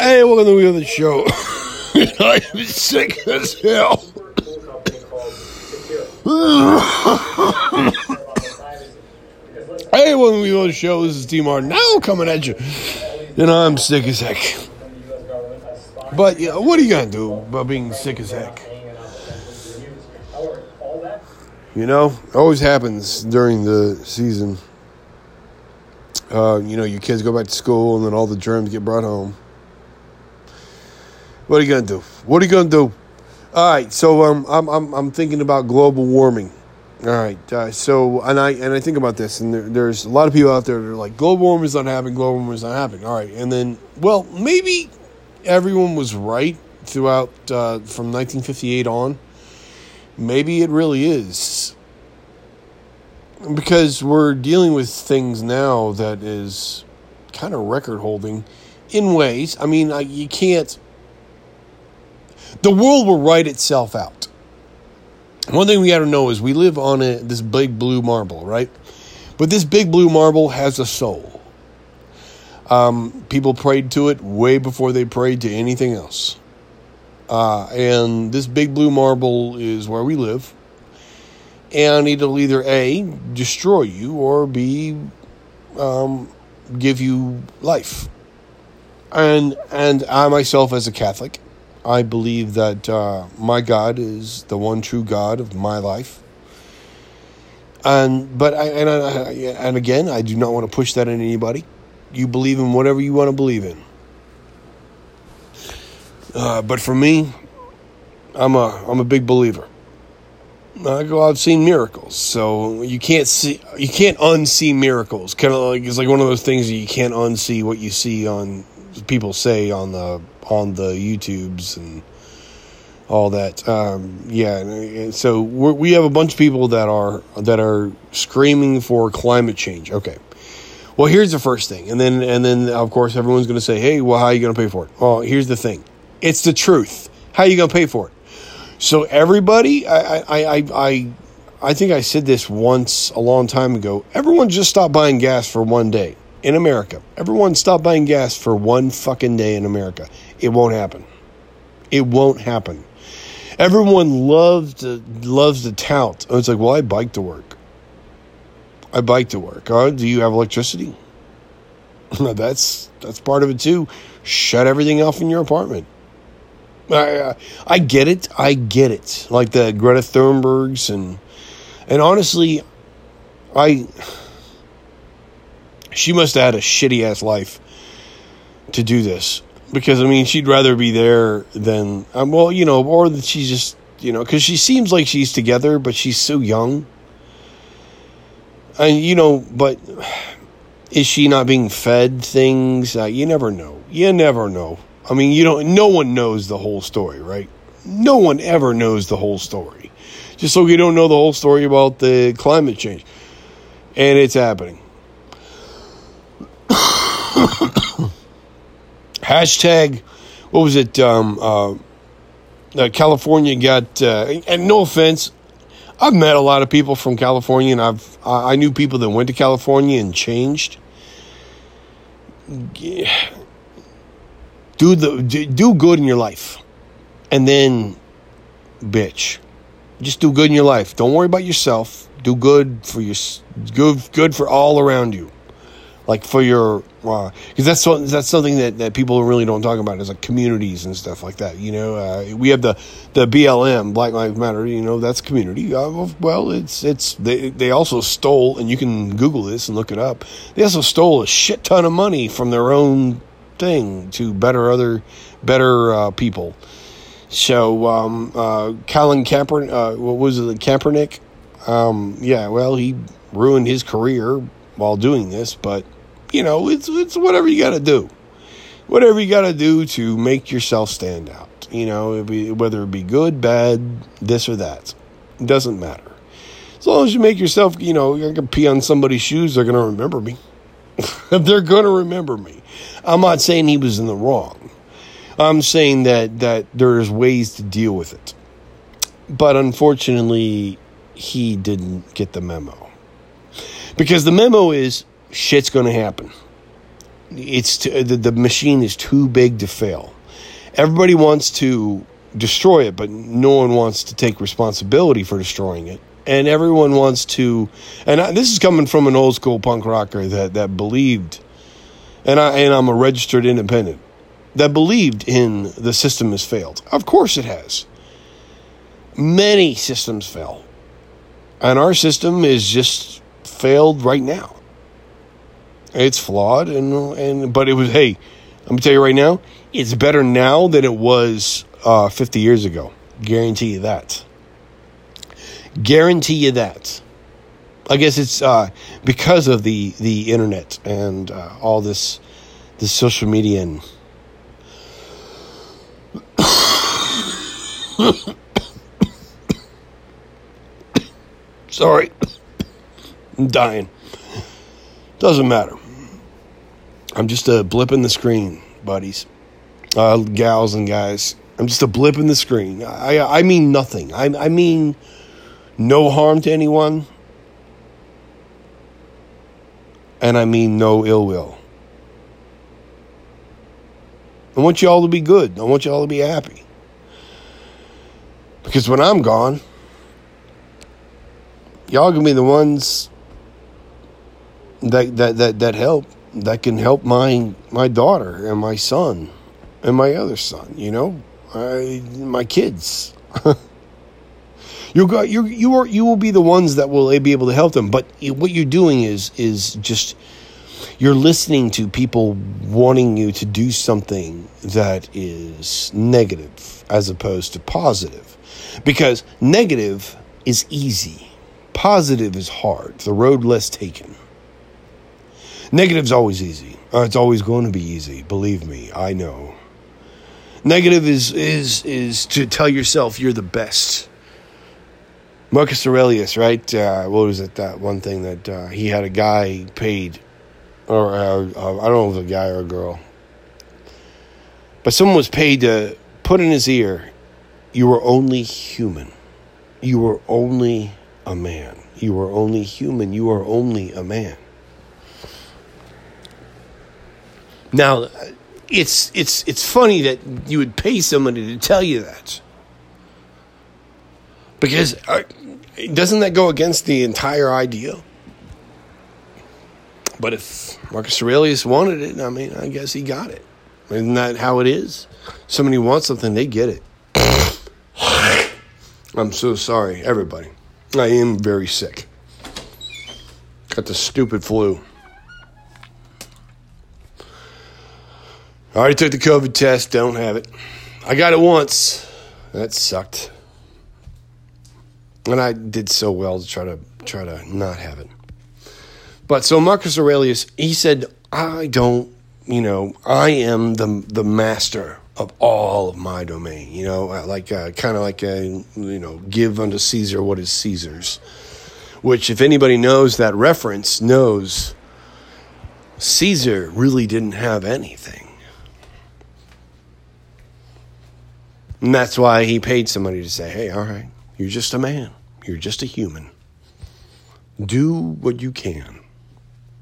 Hey, welcome to the show. I'm sick as hell. hey, welcome to the show. This is T now coming at you. You know, I'm sick as heck. But yeah, what are you gonna do about being sick as heck? You know, it always happens during the season. Uh, you know, your kids go back to school and then all the germs get brought home. What are you gonna do? What are you gonna do? All right, so um, I'm I'm I'm thinking about global warming. All right, uh, so and I and I think about this, and there, there's a lot of people out there that are like, global warming is not happening. Global warming is not happening. All right, and then well, maybe everyone was right throughout uh, from 1958 on. Maybe it really is because we're dealing with things now that is kind of record holding in ways. I mean, I, you can't. The world will write itself out. One thing we got to know is we live on a, this big blue marble, right? But this big blue marble has a soul. Um, people prayed to it way before they prayed to anything else. Uh, and this big blue marble is where we live. And it'll either A, destroy you, or B, um, give you life. And, and I myself, as a Catholic, I believe that uh, my God is the one true God of my life. And but I and I, and again, I do not want to push that on anybody. You believe in whatever you want to believe in. Uh, but for me, I'm a I'm a big believer. I go. I've seen miracles, so you can't see you can't unsee miracles. Kind of like it's like one of those things that you can't unsee what you see on people say on the on the YouTubes and all that. Um, yeah, so we have a bunch of people that are that are screaming for climate change. Okay, well here's the first thing, and then and then of course everyone's going to say, hey, well how are you going to pay for it? Well, here's the thing, it's the truth. How are you going to pay for it? So everybody, I I I. I I think I said this once a long time ago. Everyone just stop buying gas for one day in America. Everyone stop buying gas for one fucking day in America. It won't happen. It won't happen. Everyone loves to loves to tout. It's like, well, I bike to work. I bike to work. Do you have electricity? that's that's part of it too. Shut everything off in your apartment. I uh, I get it. I get it. Like the Greta Thunbergs and and honestly, I she must have had a shitty ass life to do this because I mean she'd rather be there than um, well you know or that she's just you know because she seems like she's together but she's so young. And you know but is she not being fed things? Uh, you never know. You never know. I mean you don't no one knows the whole story right? No one ever knows the whole story. Just so you don't know the whole story about the climate change. And it's happening Hashtag, what was it? Um, uh, uh, California got, uh, and no offense, I've met a lot of people from California, and I've I knew people that went to California and changed. Do the do good in your life, and then, bitch, just do good in your life. Don't worry about yourself. Do good for your good good for all around you like for your because uh, that's that's something that, that people really don't talk about is like communities and stuff like that. You know, uh, we have the the BLM Black Lives Matter. You know, that's community. Uh, well, it's it's they they also stole, and you can Google this and look it up. They also stole a shit ton of money from their own thing to better other better uh, people. So, um, uh, Colin Kaepernick, uh, what was it, Kaepernick? Um, yeah, well, he ruined his career while doing this, but you know, it's it's whatever you got to do, whatever you got to do to make yourself stand out. You know, it be, whether it be good, bad, this or that, it doesn't matter. As long as you make yourself, you know, you're gonna pee on somebody's shoes, they're gonna remember me. they're gonna remember me. I'm not saying he was in the wrong. I'm saying that that there's ways to deal with it. But unfortunately, he didn't get the memo. Because the memo is shit's going to happen. it's the, the machine is too big to fail. Everybody wants to destroy it, but no one wants to take responsibility for destroying it. And everyone wants to, and I, this is coming from an old school punk rocker that, that believed, and I and I'm a registered independent that believed in the system has failed. Of course it has. Many systems fail, and our system is just failed right now. It's flawed, and and but it was. Hey, let me tell you right now, it's better now than it was uh, 50 years ago. Guarantee you that. Guarantee you that. I guess it's uh, because of the the internet and uh, all this this social media and. Sorry, I'm dying. Doesn't matter. I'm just a blip in the screen, buddies, uh, gals, and guys. I'm just a blip in the screen. I I mean nothing. I I mean no harm to anyone, and I mean no ill will. I want you all to be good. I want you all to be happy. Because when I'm gone, y'all gonna be the ones that that that that help that can help my my daughter and my son and my other son. You know, I, my kids. you got you you are you will be the ones that will be able to help them. But what you're doing is is just you're listening to people wanting you to do something that is negative as opposed to positive, because negative is easy, positive is hard. The road less taken. Negative's always easy. Uh, it's always going to be easy. Believe me, I know. Negative is is is to tell yourself you're the best. Marcus Aurelius, right? Uh, what was it? That one thing that uh, he had a guy paid, or uh, I don't know if it was a guy or a girl, but someone was paid to put in his ear, "You were only human. You were only a man. You were only human. You are only a man." Now, it's it's it's funny that you would pay somebody to tell you that because uh, doesn't that go against the entire idea? But if Marcus Aurelius wanted it, I mean, I guess he got it. Isn't that how it is? Somebody wants something, they get it. I'm so sorry, everybody. I am very sick. Got the stupid flu. I already took the COVID test, don't have it. I got it once. That sucked. And I did so well to try to try to not have it. But so Marcus Aurelius, he said, I don't, you know, I am the the master of all of my domain. You know, uh, like uh, kind of like a, you know, give unto Caesar what is Caesar's. Which, if anybody knows that reference, knows Caesar really didn't have anything. And that's why he paid somebody to say, hey, all right, you're just a man. You're just a human. Do what you can.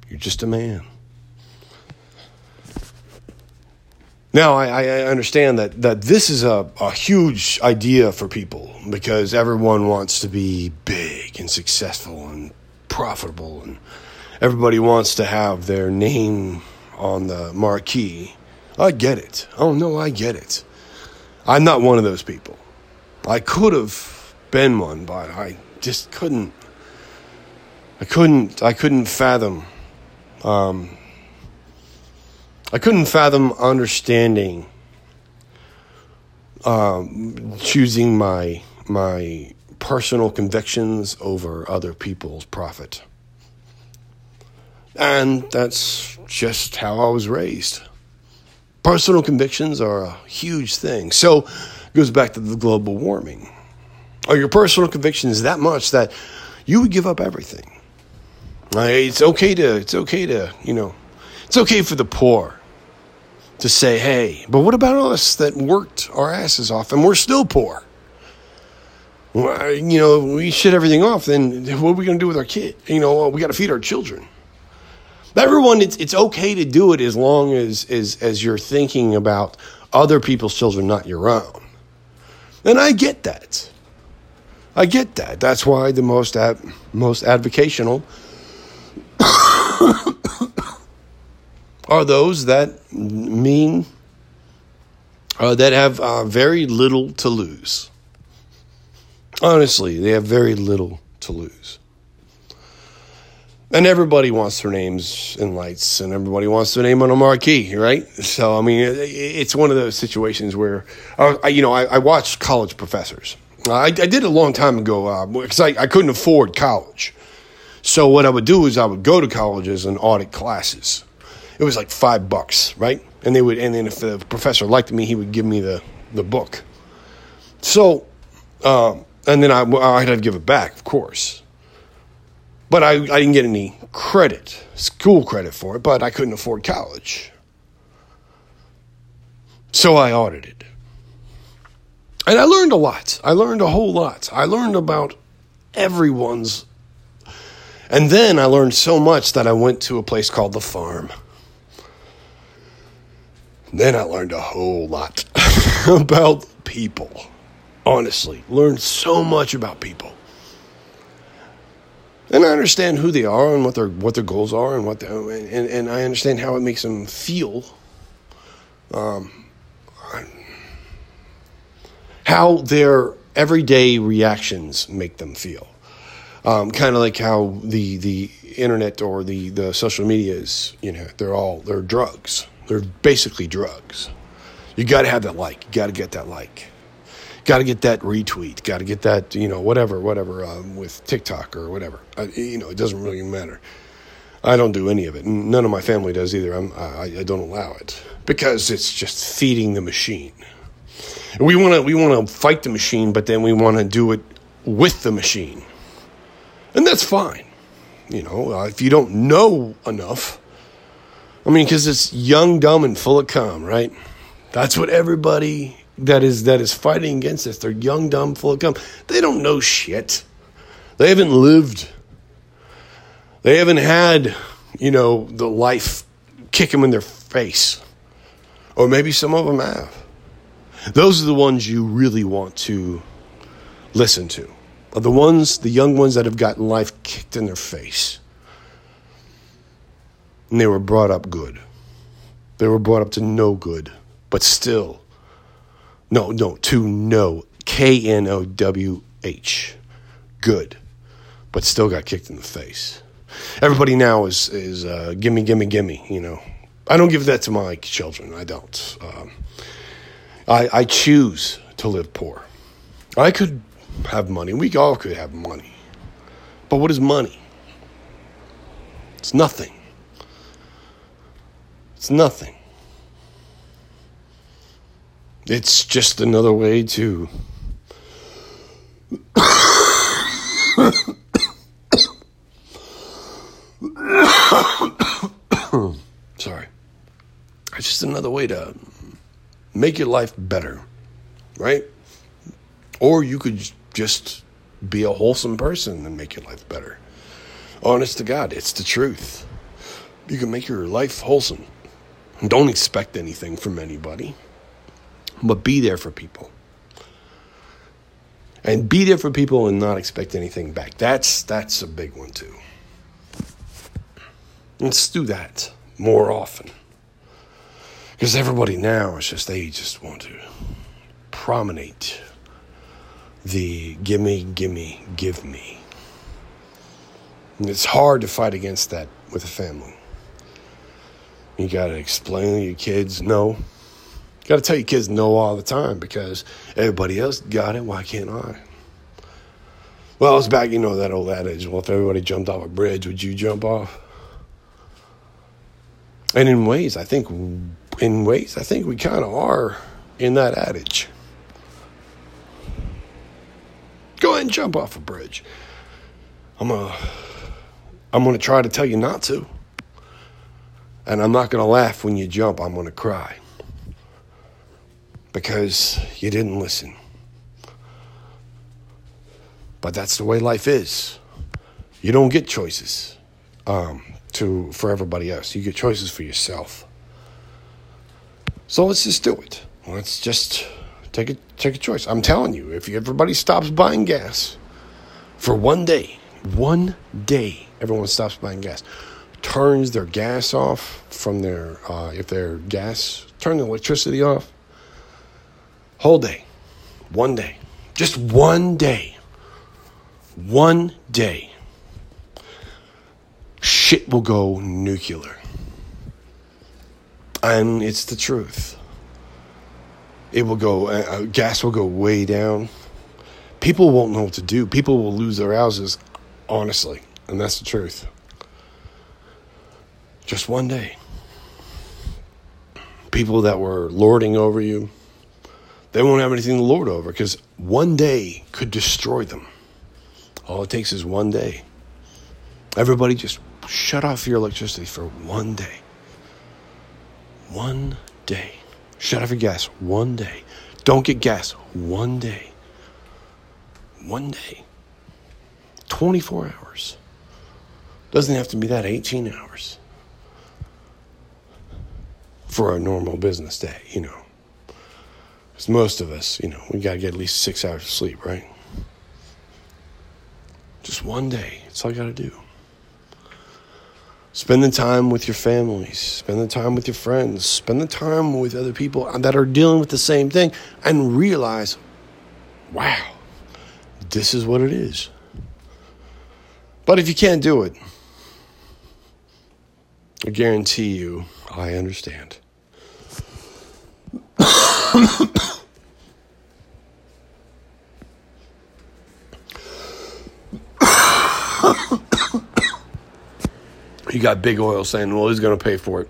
You're just a man. Now, I, I understand that, that this is a, a huge idea for people because everyone wants to be big and successful and profitable, and everybody wants to have their name on the marquee. I get it. Oh, no, I get it. I'm not one of those people. I could have been one, but I just couldn't. I couldn't. I couldn't fathom. Um, I couldn't fathom understanding um, choosing my my personal convictions over other people's profit. And that's just how I was raised personal convictions are a huge thing. So it goes back to the global warming. Are your personal convictions that much that you would give up everything? It's okay to it's okay to, you know, it's okay for the poor to say, hey, but what about us that worked our asses off and we're still poor? Well, you know, we shit everything off, then what are we going to do with our kid? You know, we got to feed our children. Everyone, it's it's okay to do it as long as as as you're thinking about other people's children, not your own. And I get that. I get that. That's why the most ad, most advocational are those that mean uh, that have uh, very little to lose. Honestly, they have very little to lose. And everybody wants their names in lights, and everybody wants their name on a marquee, right? So, I mean, it's one of those situations where, I, you know, I, I watched college professors. I, I, did it a long time ago because uh, I, I couldn't afford college. So, what I would do is I would go to colleges and audit classes. It was like five bucks, right? And they would, and then if the professor liked me, he would give me the, the book. So, um, and then I, I had to give it back, of course. But I, I didn't get any credit, school credit for it, but I couldn't afford college. So I audited. And I learned a lot. I learned a whole lot. I learned about everyone's. And then I learned so much that I went to a place called the farm. Then I learned a whole lot about people. Honestly, learned so much about people and I understand who they are and what their what their goals are and what and, and I understand how it makes them feel. Um, how their everyday reactions make them feel. Um, kind of like how the the internet or the the social media is. You know, they're all they're drugs. They're basically drugs. You got to have that like. You got to get that like got to get that retweet, got to get that, you know, whatever, whatever, um, with TikTok or whatever. I, you know, it doesn't really matter. I don't do any of it. None of my family does either. I'm, I, I don't allow it because it's just feeding the machine. We want to we want to fight the machine, but then we want to do it with the machine, and that's fine. You know, uh, if you don't know enough, I mean, because it's young, dumb, and full of cum, right? That's what everybody that is that is fighting against this. They're young, dumb, full of cum. They don't know shit. They haven't lived. They haven't had, you know, the life kick them in their face. Or maybe some of them have. Those are the ones you really want to listen to. Are the ones, the young ones that have gotten life kicked in their face. And they were brought up good. They were brought up to no good, but still no, no, to know. K N O W H. Good. But still got kicked in the face. Everybody now is, is uh, gimme, gimme, gimme, you know. I don't give that to my children. I don't. Um, I, I choose to live poor. I could have money. We all could have money. But what is money? It's nothing. It's nothing. It's just another way to. Sorry. It's just another way to make your life better, right? Or you could just be a wholesome person and make your life better. Honest to God, it's the truth. You can make your life wholesome. Don't expect anything from anybody but be there for people. And be there for people and not expect anything back. That's that's a big one too. Let's do that more often. Because everybody now is just they just want to promenade the gimme, gimme, give me. And it's hard to fight against that with a family. You got to explain to your kids no, Got to tell your kids no all the time because everybody else got it. Why can't I? Well, it's back, you know, that old adage. Well, if everybody jumped off a bridge, would you jump off? And in ways, I think, in ways, I think we kind of are in that adage. Go ahead and jump off a bridge. I'm gonna, I'm gonna try to tell you not to, and I'm not gonna laugh when you jump. I'm gonna cry because you didn't listen. But that's the way life is. You don't get choices. Um, to for everybody else. You get choices for yourself. So let's just do it. Let's just take a take a choice. I'm telling you, if everybody stops buying gas for one day, one day, everyone stops buying gas, turns their gas off from their uh, if their gas, turn the electricity off, whole day, one day, just one day, one day, shit will go nuclear. And it's the truth. It will go, uh, uh, gas will go way down. People won't know what to do. People will lose their houses, honestly. And that's the truth. Just one day. People that were lording over you, they won't have anything to lord over because one day could destroy them. All it takes is one day. Everybody just shut off your electricity for one day. One day. Shut off your gas one day. Don't get gas one day. One day. 24 hours. Doesn't have to be that 18 hours for a normal business day, you know. Because most of us, you know, we got to get at least six hours of sleep, right? Just one day. That's all you got to do. Spend the time with your families. Spend the time with your friends. Spend the time with other people that are dealing with the same thing and realize, wow, this is what it is. But if you can't do it, I guarantee you, I understand. You got big oil saying, well, who's going to pay for it?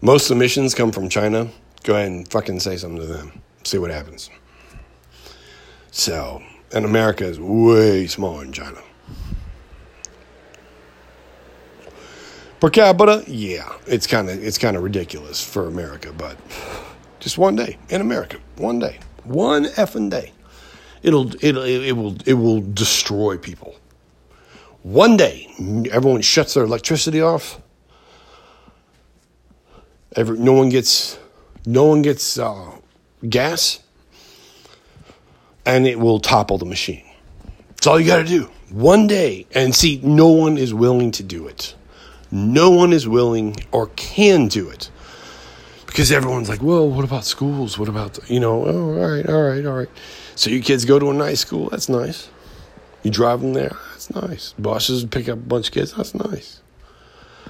Most emissions come from China. Go ahead and fucking say something to them. See what happens. So, and America is way smaller than China. Per capita, yeah, it's kind of it's kind of ridiculous for America, but just one day in America, one day, one effing day, it'll it'll it will it will destroy people. One day, everyone shuts their electricity off. Every, no one gets no one gets uh, gas, and it will topple the machine. That's all you got to do. One day, and see, no one is willing to do it. No one is willing or can do it because everyone's like, well, what about schools? What about, you know, oh, all right, all right, all right. So your kids go to a nice school. That's nice. You drive them there. Nice. Bosses pick up a bunch of kids. That's nice.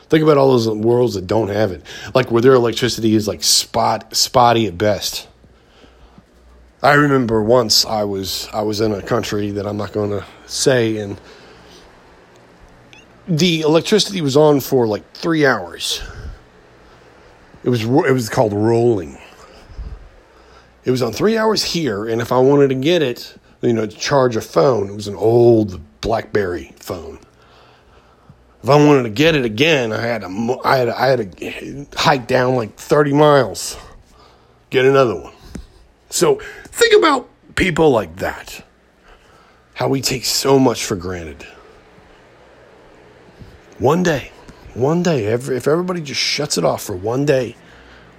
Think about all those worlds that don't have it, like where their electricity is like spot spotty at best. I remember once I was I was in a country that I'm not going to say, and the electricity was on for like three hours. It was it was called rolling. It was on three hours here, and if I wanted to get it, you know, to charge a phone, it was an old BlackBerry phone. If I wanted to get it again, I had to I had to, I had to hike down like thirty miles, get another one. So think about people like that. How we take so much for granted. One day, one day, every, if everybody just shuts it off for one day,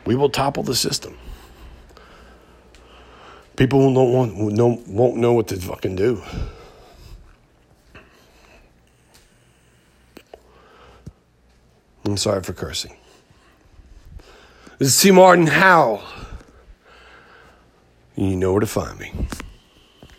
we will topple the system. People don't want, won't know what to fucking do. I'm sorry for cursing. This is T. Martin Howell. You know where to find me.